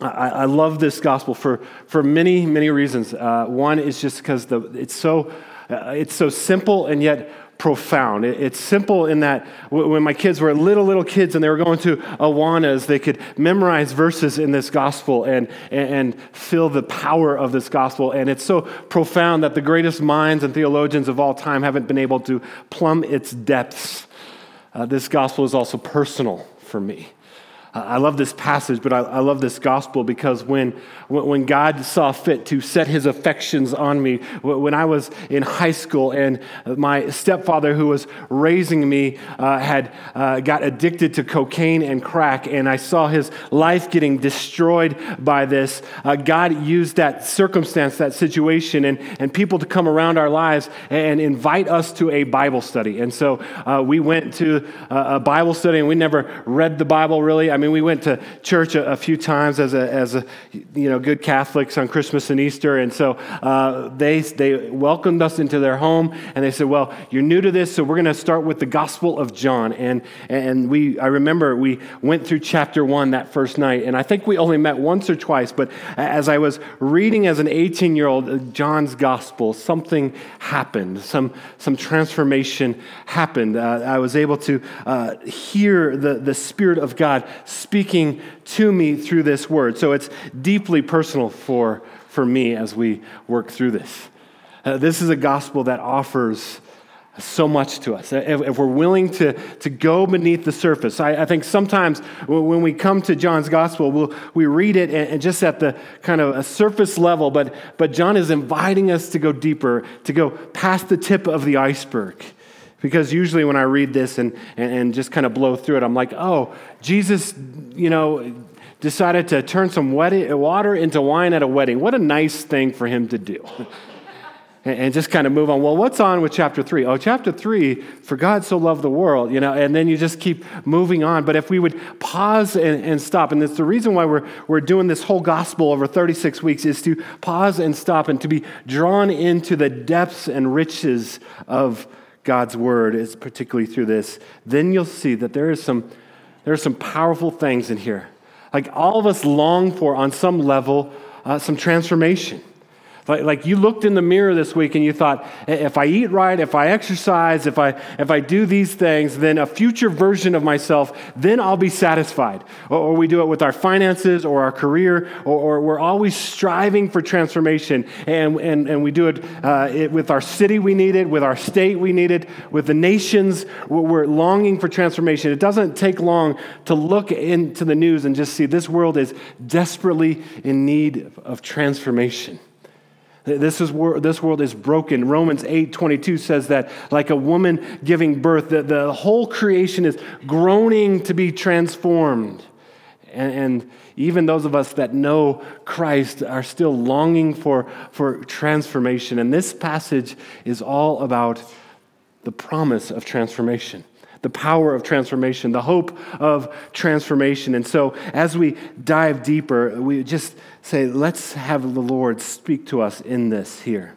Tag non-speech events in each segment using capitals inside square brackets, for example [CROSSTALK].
I, I love this gospel for, for many, many reasons. Uh, one is just because it's, so, uh, it's so simple and yet profound. It, it's simple in that w- when my kids were little, little kids and they were going to Awanas, they could memorize verses in this gospel and, and, and feel the power of this gospel. And it's so profound that the greatest minds and theologians of all time haven't been able to plumb its depths. Uh, this gospel is also personal for me. I love this passage, but I, I, love this gospel because when, when God saw fit to set his affections on me, when I was in high school and my stepfather, who was raising me, uh, had uh, got addicted to cocaine and crack, and I saw his life getting destroyed by this, uh, God used that circumstance, that situation, and, and people to come around our lives and invite us to a Bible study. And so uh, we went to a Bible study, and we never read the Bible really. I mean, mean, we went to church a, a few times as a, as a, you know, good Catholics on Christmas and Easter. And so uh, they, they welcomed us into their home and they said, well, you're new to this, so we're going to start with the Gospel of John. And, and we, I remember we went through chapter one that first night. And I think we only met once or twice, but as I was reading as an 18 year old uh, John's Gospel, something happened. Some, some transformation happened. Uh, I was able to uh, hear the, the Spirit of God speaking to me through this word. So it's deeply personal for, for me as we work through this. Uh, this is a gospel that offers so much to us. If, if, we're willing to, to go beneath the surface, I, I, think sometimes when we come to John's gospel, we'll, we read it and, and, just at the kind of a surface level, but, but John is inviting us to go deeper, to go past the tip of the iceberg. Because usually when I read this and, and, and just kind of blow through it, I'm like, oh, Jesus, you know, decided to turn some water into wine at a wedding. What a nice thing for him to do. [LAUGHS] and just kind of move on. Well, what's on with chapter three? Oh, chapter three, for God so loved the world, you know, and then you just keep moving on. But if we would pause and, and stop, and it's the reason why we're, we're doing this whole gospel over 36 weeks, is to pause and stop and to be drawn into the depths and riches of God's word is particularly through this, then you'll see that there is some there are some powerful things in here. Like all of us long for, on some level, uh, some transformation. Like, like you looked in the mirror this week and you thought, if I eat right, if I exercise, if I, if I do these things, then a future version of myself, then I'll be satisfied. Or, or we do it with our finances or our career, or, or we're always striving for transformation. And, and, and we do it, uh, it with our city, we need it, with our state, we need it, with the nations, we're longing for transformation. It doesn't take long to look into the news and just see this world is desperately in need of transformation. This, is, this world is broken. Romans 8 22 says that, like a woman giving birth, the, the whole creation is groaning to be transformed. And, and even those of us that know Christ are still longing for, for transformation. And this passage is all about the promise of transformation the power of transformation, the hope of transformation. And so, as we dive deeper, we just say, let's have the Lord speak to us in this here.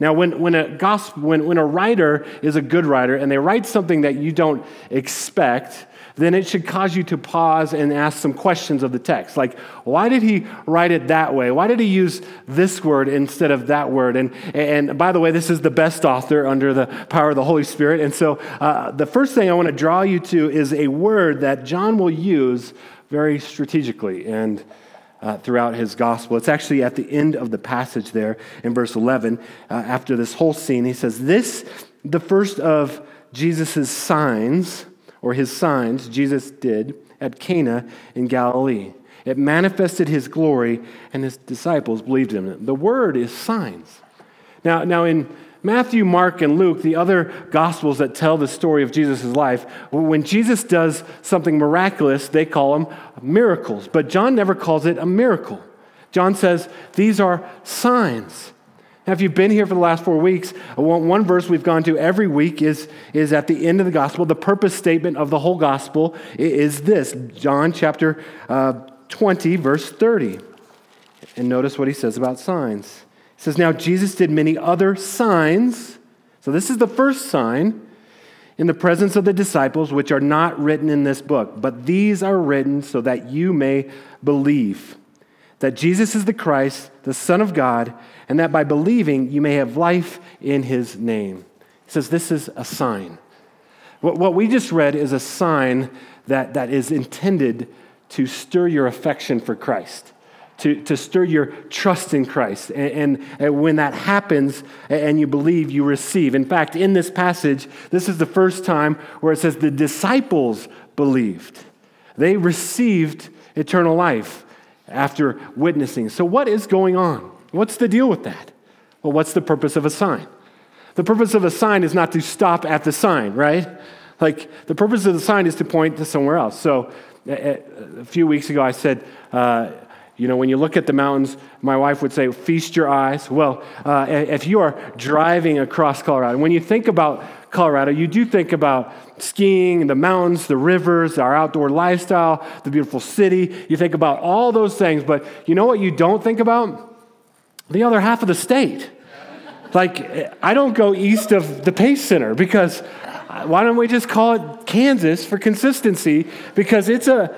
Now, when, when, a gospel, when, when a writer is a good writer and they write something that you don't expect, then it should cause you to pause and ask some questions of the text. Like, why did he write it that way? Why did he use this word instead of that word? And, and by the way, this is the best author under the power of the Holy Spirit. And so uh, the first thing I want to draw you to is a word that John will use very strategically and uh, throughout his gospel. It's actually at the end of the passage there in verse 11. Uh, after this whole scene, he says, This, the first of Jesus' signs or his signs Jesus did at Cana in Galilee. It manifested his glory, and his disciples believed in it. The word is signs. Now, now in Matthew, Mark, and Luke, the other gospels that tell the story of Jesus' life, when Jesus does something miraculous, they call them miracles. But John never calls it a miracle. John says these are signs. Now, if you've been here for the last four weeks, one, verse we've gone to every week is, is at the end of the gospel. The purpose statement of the whole gospel is this John chapter uh, 20, verse 30. And notice what he says about signs. He says, Now Jesus did many other signs. So this is the first sign in the presence of the disciples, which are not written in this book, but these are written so that you may believe that Jesus is the Christ, the Son of God, and that by believing you may have life in his name. He says this is a sign. What, what we just read is a sign that, that is intended to stir your affection for Christ. To, to stir your trust in Christ. And, and, and when that happens and you believe, you receive. In fact, in this passage, this is the first time where it says the disciples believed. They received eternal life after witnessing. So, what is going on? What's the deal with that? Well, what's the purpose of a sign? The purpose of a sign is not to stop at the sign, right? Like, the purpose of the sign is to point to somewhere else. So, a few weeks ago, I said, uh, you know, when you look at the mountains, my wife would say, feast your eyes. Well, uh, if you are driving across Colorado, when you think about Colorado, you do think about skiing, the mountains, the rivers, our outdoor lifestyle, the beautiful city. You think about all those things, but you know what you don't think about? The other half of the state. Like, I don't go east of the Pace Center because why don't we just call it Kansas for consistency? Because it's a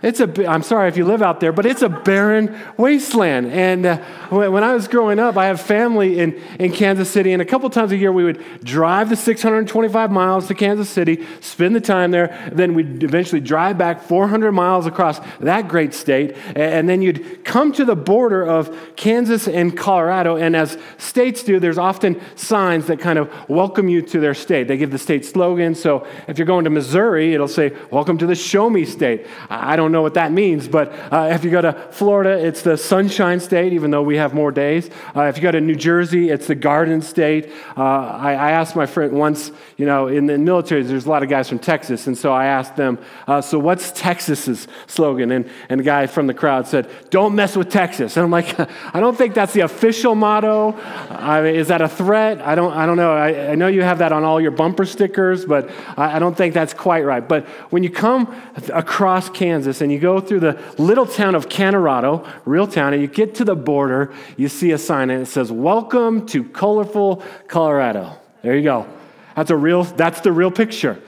it's a, I'm sorry if you live out there, but it's a barren wasteland. And uh, when I was growing up, I have family in, in Kansas City, and a couple times a year we would drive the 625 miles to Kansas City, spend the time there, then we'd eventually drive back 400 miles across that great state, and then you'd come to the border of Kansas and Colorado. And as states do, there's often signs that kind of welcome you to their state. They give the state slogan. So if you're going to Missouri, it'll say, Welcome to the Show Me State. I don't don't know what that means, but uh, if you go to Florida, it's the sunshine state, even though we have more days. Uh, if you go to New Jersey, it's the garden state. Uh, I, I, asked my friend once, you know, in the military, there's a lot of guys from Texas, and so I asked them, uh, so what's Texas's slogan? And, and the guy from the crowd said, don't mess with Texas. And I'm like, [LAUGHS] I don't think that's the official motto. I mean, is that a threat? I don't, I don't know. I, I know you have that on all your bumper stickers, but I, I don't think that's quite right. But when you come across Kansas, and you go through the little town of Kanorado, real town, and you get to the border, you see a sign and it says, Welcome to colorful Colorado. There you go. That's a real, that's the real picture.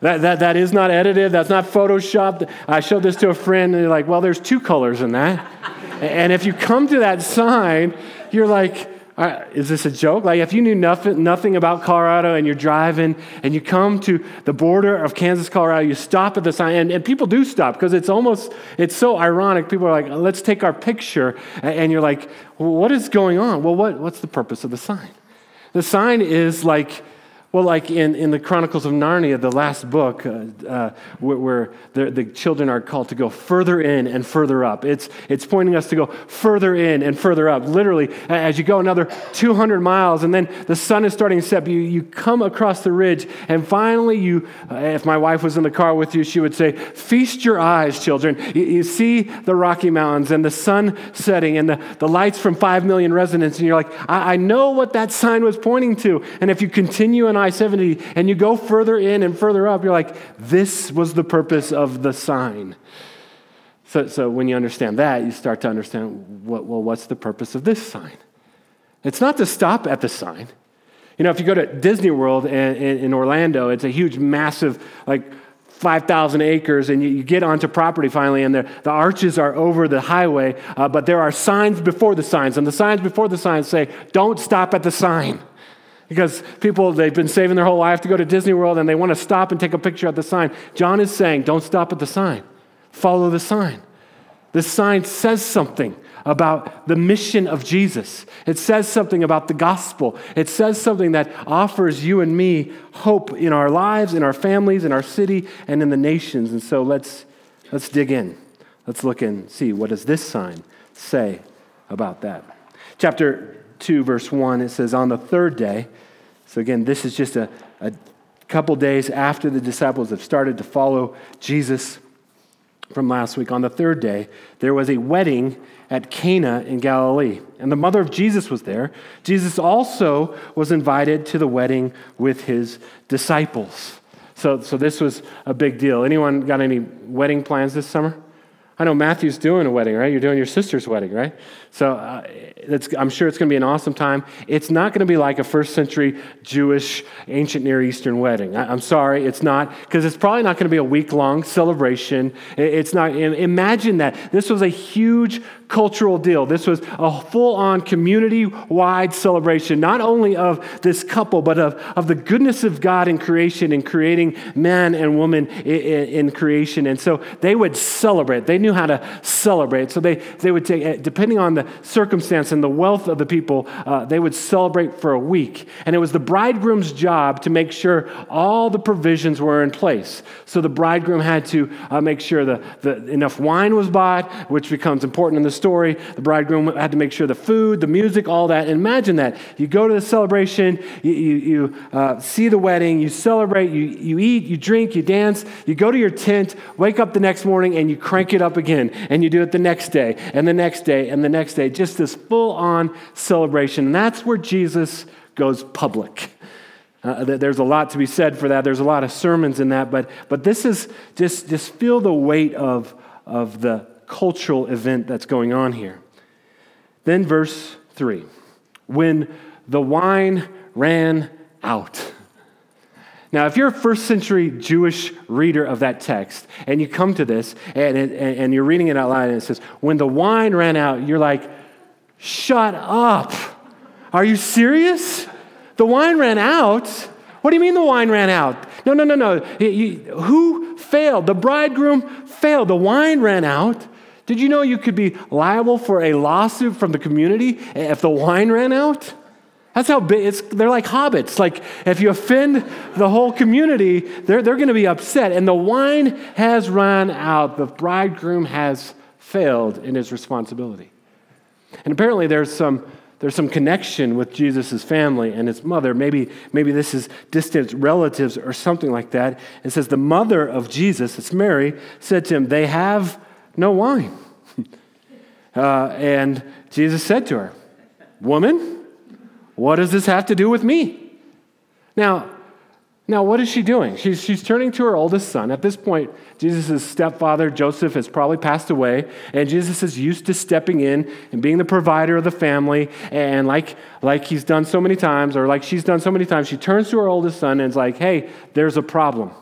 That, that, that is not edited, that's not photoshopped. I showed this to a friend, and they're like, well, there's two colors in that. and if you come to that sign, you're like, uh, is this a joke? Like, if you knew nothing, nothing about Colorado and you're driving and you come to the border of Kansas, Colorado, you stop at the sign, and, and people do stop because it's almost, it's so ironic. People are like, let's take our picture. And you're like, well, what is going on? Well, what, what's the purpose of the sign? The sign is like, well, like in, in the Chronicles of Narnia, the last book, uh, uh, where, where the, the, children are called to go further in and further up. It's, it's pointing us to go further in and further up. Literally, as you go another 200 miles, and then the sun is starting to set, you, you come across the ridge, and finally, you, uh, if my wife was in the car with you, she would say, Feast your eyes, children. You, you see the Rocky Mountains and the sun setting and the, the lights from 5 million residents, and you're like, I, I know what that sign was pointing to. And if you continue and I 70 and you go further in and further up, you're like, this was the purpose of the sign. So, so when you understand that, you start to understand what, well, what's the purpose of this sign? It's not to stop at the sign. You know, if you go to Disney World in, in, in Orlando, it's a huge, massive, like 5,000 acres, and you, you, get onto property finally, and the, the arches are over the highway, uh, but there are signs before the signs, and the signs before the signs say, Don't stop at the sign. Because people, they've been saving their whole life to go to Disney World and they want to stop and take a picture at the sign. John is saying, don't stop at the sign, follow the sign. The sign says something about the mission of Jesus. It says something about the gospel. It says something that offers you and me hope in our lives, in our families, in our city, and in the nations. And so let's, let's dig in. Let's look and see what does this sign say about that. Chapter 2, verse 1, it says, On the third day, so again, this is just a, a couple days after the disciples have started to follow Jesus from last week. On the third day, there was a wedding at Cana in Galilee, and the mother of Jesus was there. Jesus also was invited to the wedding with his disciples. So, so this was a big deal. Anyone got any wedding plans this summer? I know Matthew's doing a wedding, right? You're doing your sister's wedding, right? So uh, I'm sure it's going to be an awesome time. It's not going to be like a first century Jewish, ancient Near Eastern wedding. I, am sorry, it's not, because it's probably not going to be a week long celebration. It's not, imagine that. This was a huge cultural deal. This was a full on community wide celebration, not only of this couple, but of, of the goodness of God in creation and creating man and woman in, in creation. And so they would celebrate. They knew how to celebrate. So they, they would take, eh, depending on the circumstance and the wealth of the people, uh, they would celebrate for a week. And it was the bridegroom's job to make sure all the provisions were in place. So the bridegroom had to uh, make sure the, the, enough wine was bought, which becomes important in the story. The bridegroom had to make sure the food, the music, all that. And imagine that. You go to the celebration, you, you, you uh, see the wedding, you celebrate, you, you eat, you drink, you dance, you go to your tent, wake up the next morning, and you crank it up again. And you do it the next day, and the next day, and the next day. Just this full on celebration. And that's where Jesus goes public. Uh, there's a lot to be said for that. There's a lot of sermons in that, but, but this is just, just feel the weight of, of the cultural event that's going on here. Then, verse 3 when the wine ran out. Now, if you're a first century Jewish reader of that text and you come to this and, and, and you're reading it out loud and it says, when the wine ran out, you're like, shut up. Are you serious? The wine ran out? What do you mean the wine ran out? No, no, no, no. Who failed? The bridegroom failed. The wine ran out. Did you know you could be liable for a lawsuit from the community if the wine ran out? That's how big it's, they're like hobbits. Like, if you offend the whole community, they're, they're going to be upset. And the wine has run out. The bridegroom has failed in his responsibility. And apparently, there's some there's some connection with Jesus' family and his mother. Maybe, maybe this is distant relatives or something like that. It says, The mother of Jesus, it's Mary, said to him, They have no wine. [LAUGHS] uh, and Jesus said to her, Woman, what does this have to do with me? Now, now, what is she doing? She's, she's turning to her oldest son. At this point, Jesus' stepfather, Joseph, has probably passed away, and Jesus is used to stepping in and being the provider of the family. And like, like he's done so many times, or like she's done so many times, she turns to her oldest son and is like, hey, there's a problem.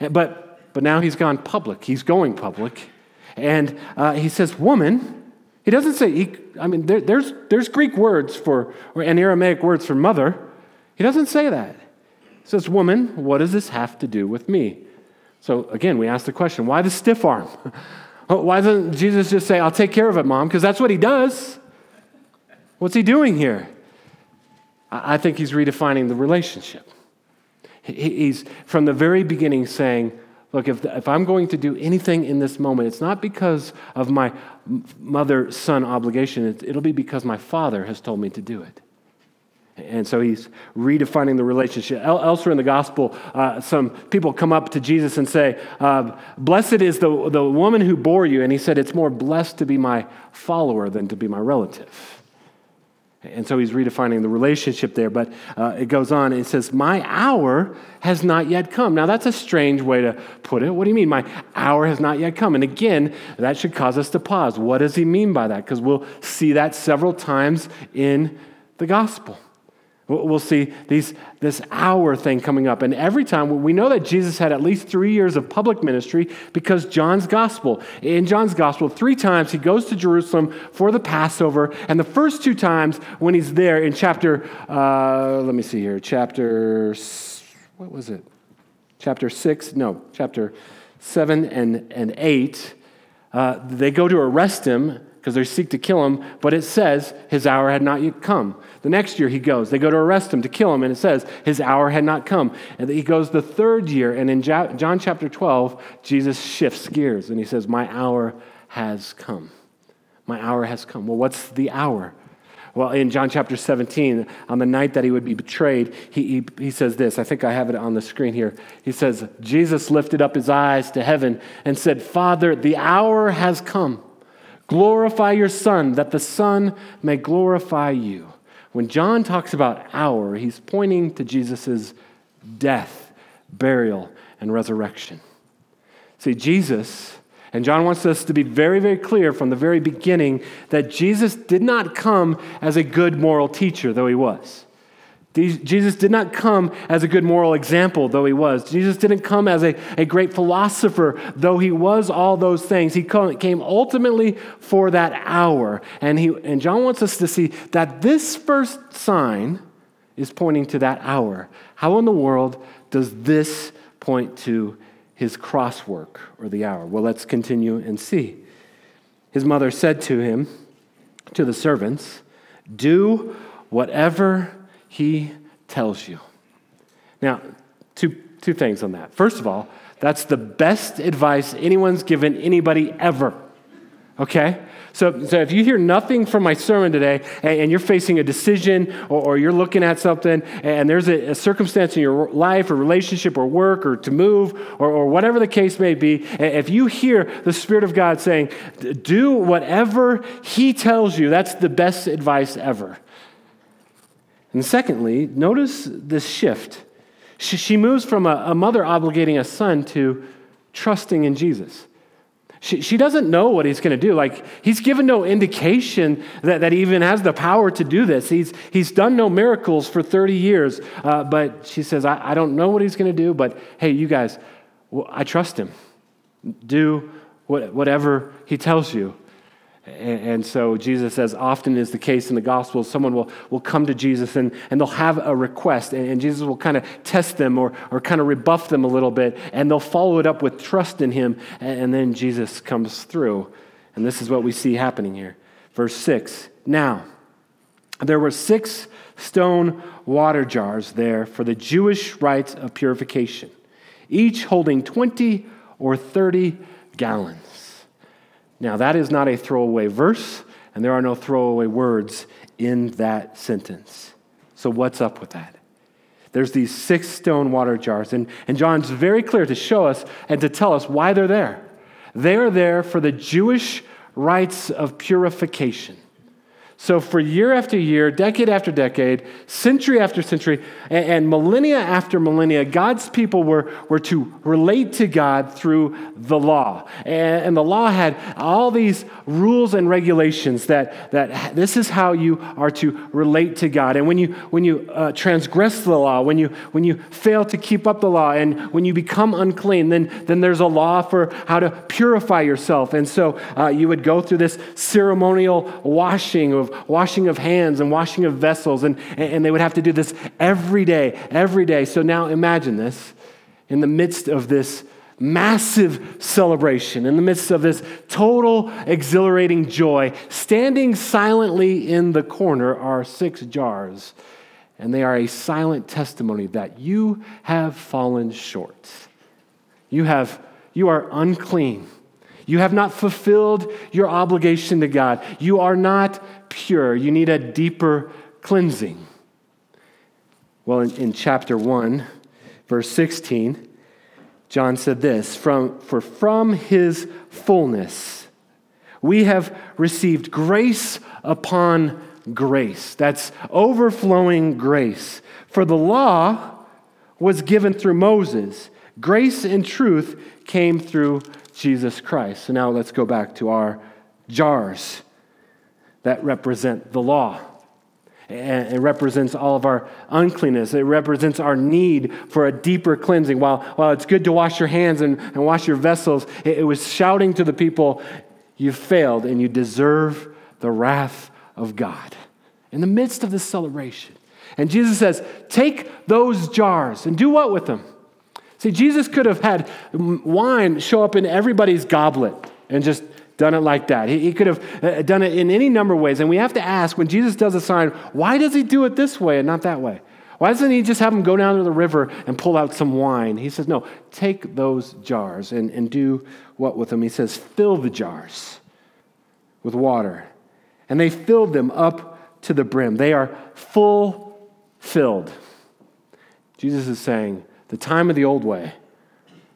But, but now he's gone public, he's going public. And uh, he says, Woman, he doesn't say, he, I mean, there, there's, there's Greek words for, or, and Aramaic words for mother. He doesn't say that He says, Woman, what does this have to do with me? So again, we ask the question why the stiff arm? [LAUGHS] why doesn't Jesus just say, I'll take care of it, mom? Because that's what he does. What's he doing here? I think he's redefining the relationship. He's from the very beginning saying, Look, if, if I'm going to do anything in this moment, it's not because of my mother son obligation, it'll be because my father has told me to do it. And so he's redefining the relationship. Elsewhere in the gospel, uh, some people come up to Jesus and say, uh, Blessed is the, the woman who bore you. And he said, It's more blessed to be my follower than to be my relative. And so he's redefining the relationship there. But uh, it goes on, and it says, My hour has not yet come. Now, that's a strange way to put it. What do you mean, my hour has not yet come? And again, that should cause us to pause. What does he mean by that? Because we'll see that several times in the gospel. We'll see these, this hour thing coming up. And every time, we know that Jesus had at least three years of public ministry because John's gospel. In John's gospel, three times he goes to Jerusalem for the Passover. And the first two times when he's there in chapter, uh, let me see here, chapter, what was it? Chapter six, no, chapter seven and, and eight, uh, they go to arrest him because they seek to kill him, but it says his hour had not yet come. The next year he goes. They go to arrest him to kill him, and it says his hour had not come. And he goes the third year, and in John chapter 12, Jesus shifts gears and he says, My hour has come. My hour has come. Well, what's the hour? Well, in John chapter 17, on the night that he would be betrayed, he, he, he, says this. I think I have it on the screen here. He says, Jesus lifted up his eyes to heaven and said, Father, the hour has come. Glorify your Son, that the Son may glorify you. When John talks about hour, he's pointing to Jesus' death, burial, and resurrection. See, Jesus, and John wants us to be very, very clear from the very beginning that Jesus did not come as a good moral teacher, though he was. Jesus did not come as a good moral example, though he was. Jesus didn't come as a, a great philosopher, though he was all those things. He came ultimately for that hour. And, he, and John wants us to see that this first sign is pointing to that hour. How in the world does this point to his cross work or the hour? Well, let's continue and see. His mother said to him, to the servants, Do whatever he tells you. Now, two, two things on that. First of all, that's the best advice anyone's given anybody ever. Okay? So, so if you hear nothing from my sermon today and, and you're facing a decision or, or, you're looking at something and there's a, a, circumstance in your life or relationship or work or to move or, or whatever the case may be, if you hear the Spirit of God saying, do whatever He tells you, that's the best advice ever. And secondly, notice this shift. She, she moves from a, a mother obligating a son to trusting in Jesus. She, she doesn't know what he's going to do. Like, he's given no indication that, that he even has the power to do this. He's, he's done no miracles for 30 years. Uh, but she says, I, I don't know what he's going to do, but hey, you guys, I trust him. Do what, whatever he tells you. And so Jesus, as often is the case in the gospel, someone will, will come to Jesus and, and they'll have a request, and, Jesus will kind of test them or, or kind of rebuff them a little bit, and they'll follow it up with trust in him, and then Jesus comes through. And this is what we see happening here. Verse 6 Now, there were six stone water jars there for the Jewish rites of purification, each holding 20 or 30 gallons. Now, that is not a throwaway verse, and there are no throwaway words in that sentence. So, what's up with that? There's these six stone water jars, and, and John's very clear to show us and to tell us why they're there. They are there for the Jewish rites of purification. So, for year after year, decade after decade, century after century, and, and, millennia after millennia, God's people were, were to relate to God through the law. And, and, the law had all these rules and regulations that, that this is how you are to relate to God. And when you, when you uh, transgress the law, when you, when you fail to keep up the law, and when you become unclean, then, then there's a law for how to purify yourself. And so uh, you would go through this ceremonial washing of of washing of hands and washing of vessels, and, and they would have to do this every day, every day. So now imagine this in the midst of this massive celebration, in the midst of this total exhilarating joy, standing silently in the corner are six jars, and they are a silent testimony that you have fallen short. You have you are unclean. You have not fulfilled your obligation to God. You are not pure. You need a deeper cleansing. Well, in, in chapter 1, verse 16, John said this from, For from his fullness we have received grace upon grace. That's overflowing grace. For the law was given through Moses, grace and truth came through Jesus Christ. So now let's go back to our jars that represent the law. And it represents all of our uncleanness. It represents our need for a deeper cleansing. While, while it's good to wash your hands and, and wash your vessels, it, it was shouting to the people, You failed and you deserve the wrath of God. In the midst of this celebration. And Jesus says, Take those jars and do what with them? See, Jesus could have had wine show up in everybody's goblet and just done it like that. He, he, could have uh, done it in any number of ways. And we have to ask when Jesus does a sign, why does he do it this way and not that way? Why doesn't he just have them go down to the river and pull out some wine? He says, no, take those jars and, and do what with them? He says, fill the jars with water. And they filled them up to the brim. They are full filled. Jesus is saying, the time of the old way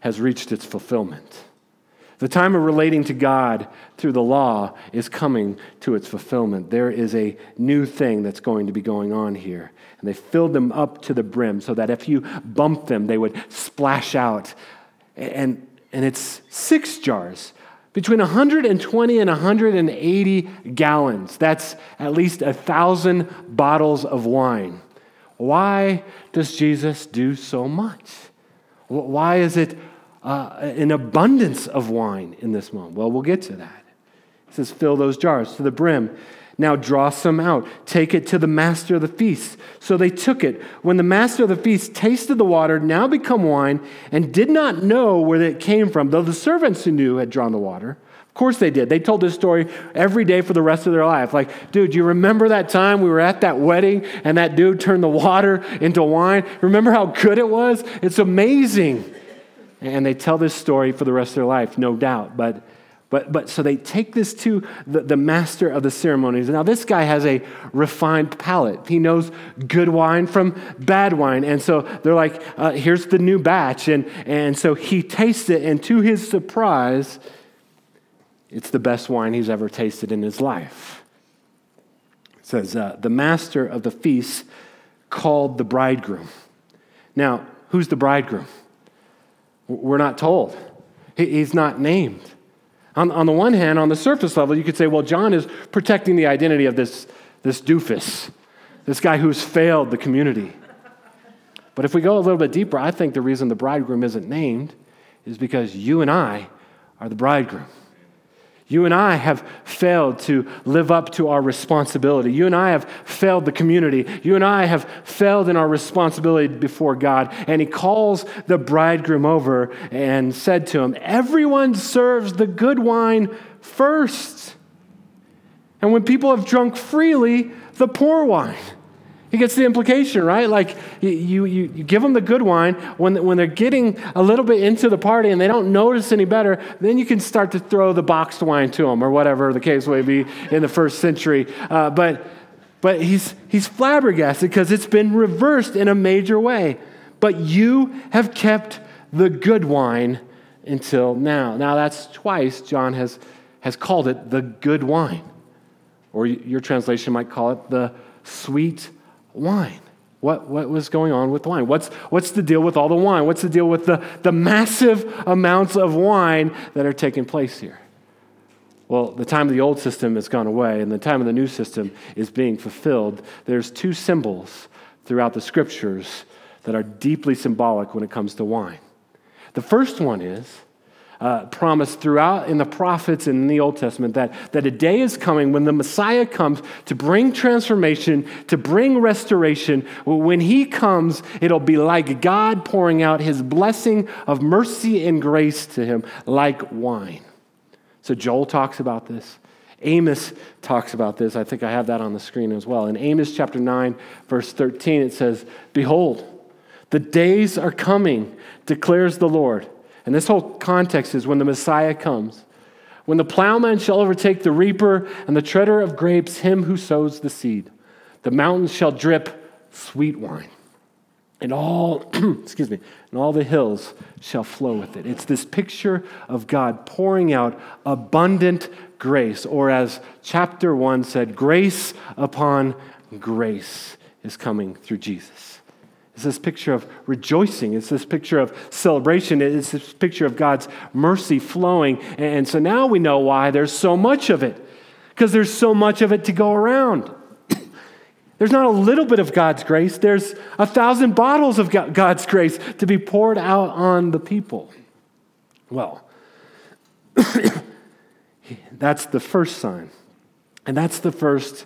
has reached its fulfillment. The time of relating to God through the law is coming to its fulfillment. There is a new thing that's going to be going on here. And they filled them up to the brim so that if you bumped them, they would splash out. And, and it's six jars, between 120 and 180 gallons. That's at least a thousand bottles of wine. Why does Jesus do so much? Why is it uh, an abundance of wine in this moment? Well, we'll get to that. He says, fill those jars to the brim. Now draw some out. Take it to the master of the feast. So they took it. When the master of the feast tasted the water, now become wine, and did not know where it came from, though the servants who knew had drawn the water. Of course they did. They told this story every day for the rest of their life. Like, dude, you remember that time we were at that wedding and that dude turned the water into wine? Remember how good it was? It's amazing. And they tell this story for the rest of their life, no doubt. But but, but so they take this to the, the master of the ceremonies. Now, this guy has a refined palate. He knows good wine from bad wine. And so they're like, uh, here's the new batch. And, and so he tastes it, and to his surprise, it's the best wine he's ever tasted in his life. It says, uh, the master of the feast called the bridegroom. Now, who's the bridegroom? We're not told, he's not named. On, on the one hand, on the surface level, you could say, well, John is protecting the identity of this, this doofus, this guy who's failed the community. But if we go a little bit deeper, I think the reason the bridegroom isn't named is because you and I are the bridegroom. You and I have failed to live up to our responsibility. You and I have failed the community. You and I have failed in our responsibility before God. And he calls the bridegroom over and said to him, Everyone serves the good wine first. And when people have drunk freely, the poor wine. He gets the implication, right? Like you, you, you give them the good wine. When, when they're getting a little bit into the party and they don't notice any better, then you can start to throw the boxed wine to them or whatever the case may be in the first century. Uh, but but he's, he's flabbergasted because it's been reversed in a major way. But you have kept the good wine until now. Now, that's twice John has, has called it the good wine. Or your translation might call it the sweet wine. What, what was going on with wine? What's, what's the deal with all the wine? What's the deal with the, the massive amounts of wine that are taking place here? Well, the time of the old system has gone away, and the time of the new system is being fulfilled. There's two symbols throughout the scriptures that are deeply symbolic when it comes to wine. The first one is uh, promised throughout in the prophets and in the Old Testament that, that a day is coming when the Messiah comes to bring transformation, to bring restoration. When he comes, it'll be like God pouring out his blessing of mercy and grace to him like wine. So Joel talks about this. Amos talks about this. I think I have that on the screen as well. In Amos chapter 9, verse 13, it says, Behold, the days are coming, declares the Lord and this whole context is when the Messiah comes. When the plowman shall overtake the reaper and the treader of grapes, him who sows the seed. The mountains shall drip sweet wine. And all, [CLEARS THROAT] excuse me, and all the hills shall flow with it. It's this picture of God pouring out abundant grace, or as chapter one said, grace upon grace is coming through Jesus. It's this picture of rejoicing. It's this picture of celebration. It's this picture of God's mercy flowing. And so now we know why there's so much of it, because there's so much of it to go around. [CLEARS THROAT] There's not a little bit of God's grace, there's a thousand bottles of God's grace to be poured out on the people. Well, [CLEARS THROAT] that's the first sign. And that's the first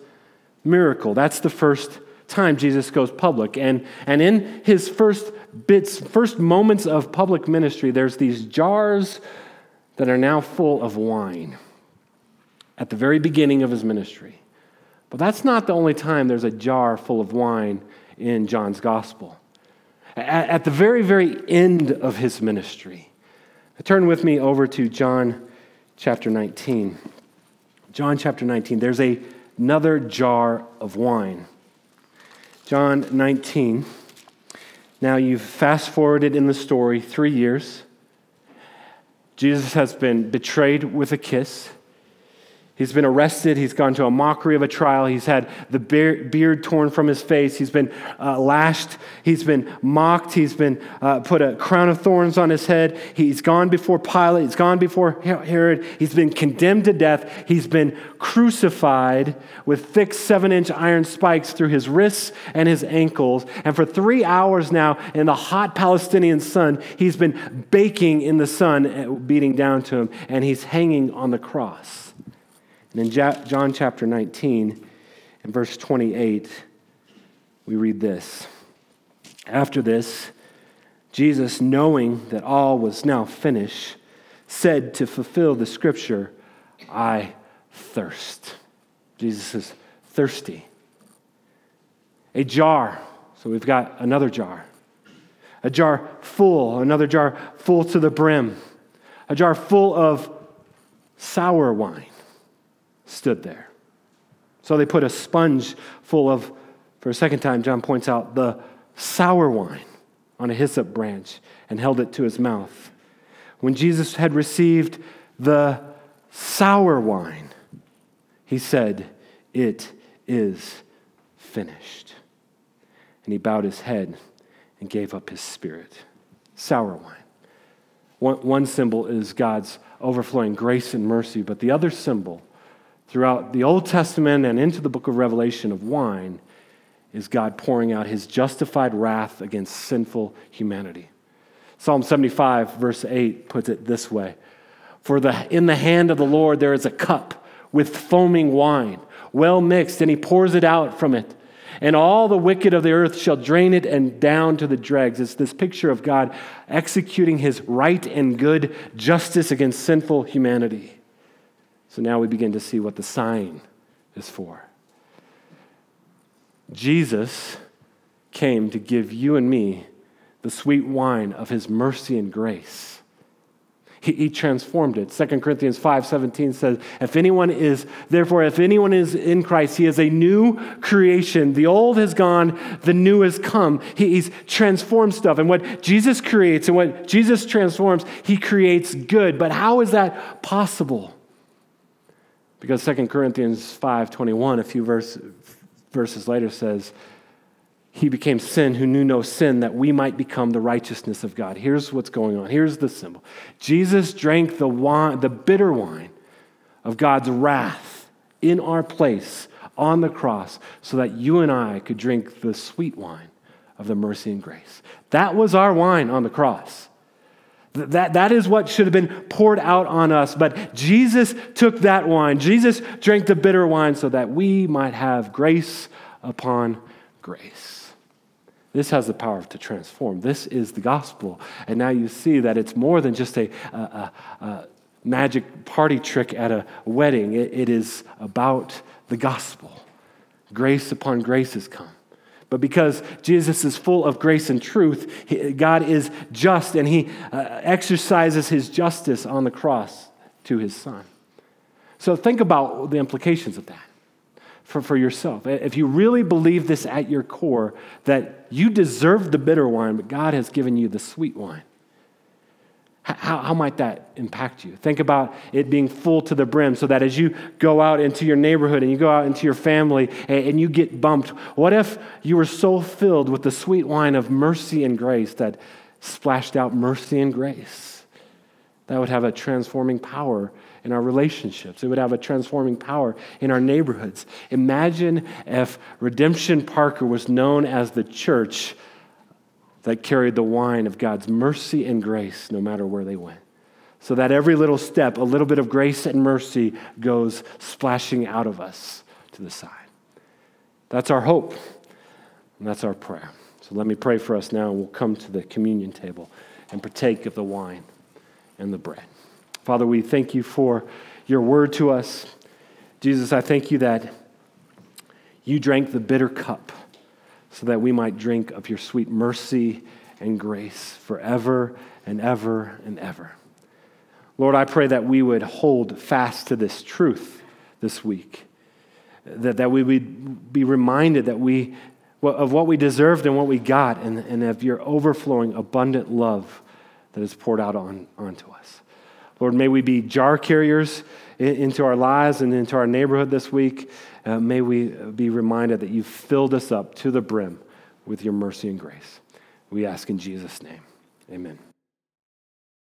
miracle. That's the first time Jesus goes public. And, and in his first bits, first moments of public ministry, there's these jars that are now full of wine at the very beginning of his ministry. But that's not the only time there's a jar full of wine in John's gospel. At, at the very, very end of his ministry, turn with me over to John chapter 19. John chapter 19, there's a, another jar of wine. John 19. Now you've fast forwarded in the story three years. Jesus has been betrayed with a kiss. He's been arrested. He's gone to a mockery of a trial. He's had the beard torn from his face. He's been uh, lashed. He's been mocked. He's been uh, put a crown of thorns on his head. He's gone before Pilate. He's gone before Herod. He's been condemned to death. He's been crucified with thick seven inch iron spikes through his wrists and his ankles. And for three hours now, in the hot Palestinian sun, he's been baking in the sun, uh, beating down to him, and he's hanging on the cross. And in John chapter 19, and verse 28, we read this. After this, Jesus, knowing that all was now finished, said to fulfill the scripture, I thirst. Jesus is thirsty. A jar, so we've got another jar. A jar full, another jar full to the brim. A jar full of sour wine stood there. So they put a sponge full of, for a second time, John points out, the sour wine on a hyssop branch and held it to his mouth. When Jesus had received the sour wine, he said, It is finished. And he bowed his head and gave up his spirit. Sour wine. One, one symbol is God's overflowing grace and mercy, but the other symbol throughout the Old Testament and into the book of Revelation of wine is God pouring out his justified wrath against sinful humanity. Psalm 75, verse 8, puts it this way For the, in the hand of the Lord there is a cup with foaming wine, well mixed, and he pours it out from it. And all the wicked of the earth shall drain it and down to the dregs. It's this picture of God executing his right and good justice against sinful humanity. So now we begin to see what the sign is for. Jesus came to give you and me the sweet wine of his mercy and grace. He, he transformed it. 2 Corinthians 5:17 says, if anyone is, therefore, if anyone is in Christ, he is a new creation. The old has gone, the new has come. He, he's transformed stuff. And what Jesus creates and what Jesus transforms, he creates good. But how is that possible? Because 2 Corinthians 5:21, a few verse, verses later says, he became sin who knew no sin that we might become the righteousness of God. Here's what's going on. Here's the symbol. Jesus drank the wine, the bitter wine of God's wrath in our place on the cross so that you and I could drink the sweet wine of the mercy and grace. That was our wine on the cross. That, that is what should have been poured out on us. But Jesus took that wine. Jesus drank the bitter wine so that we might have grace upon grace. This has the power to transform. This is the gospel. And now you see that it's more than just a, a, a, a magic party trick at a wedding, it, it is about the gospel. Grace upon grace has come. But because Jesus is full of grace and truth, God is just and he uh, exercises his justice on the cross to his son. So think about the implications of that for, for yourself. If you really believe this at your core, that you deserve the bitter wine, but God has given you the sweet wine, how, how might that impact you? Think about it being full to the brim so that as you go out into your neighborhood and you go out into your family and, and you get bumped, what if you were so filled with the sweet wine of mercy and grace that splashed out mercy and grace? That would have a transforming power in our relationships. It would have a transforming power in our neighborhoods. Imagine if Redemption Parker was known as the church that carried the wine of God's mercy and grace no matter where they went. So that every little step, a little bit of grace and mercy goes splashing out of us to the side. That's our hope, and that's our prayer. So let me pray for us now, and we'll come to the communion table and partake of the wine and the bread. Father, we thank you for your word to us. Jesus, I thank you that you drank the bitter cup so that we might drink of your sweet mercy and grace forever and ever and ever. Lord, I pray that we would hold fast to this truth this week, that, that we would be reminded that we, of what we deserved and what we got, and, and of your overflowing, abundant love that is poured out on, onto us. Lord, may we be jar carriers into our lives and into our neighborhood this week. Uh, may we be reminded that you've filled us up to the brim with your mercy and grace. We ask in Jesus' name. Amen.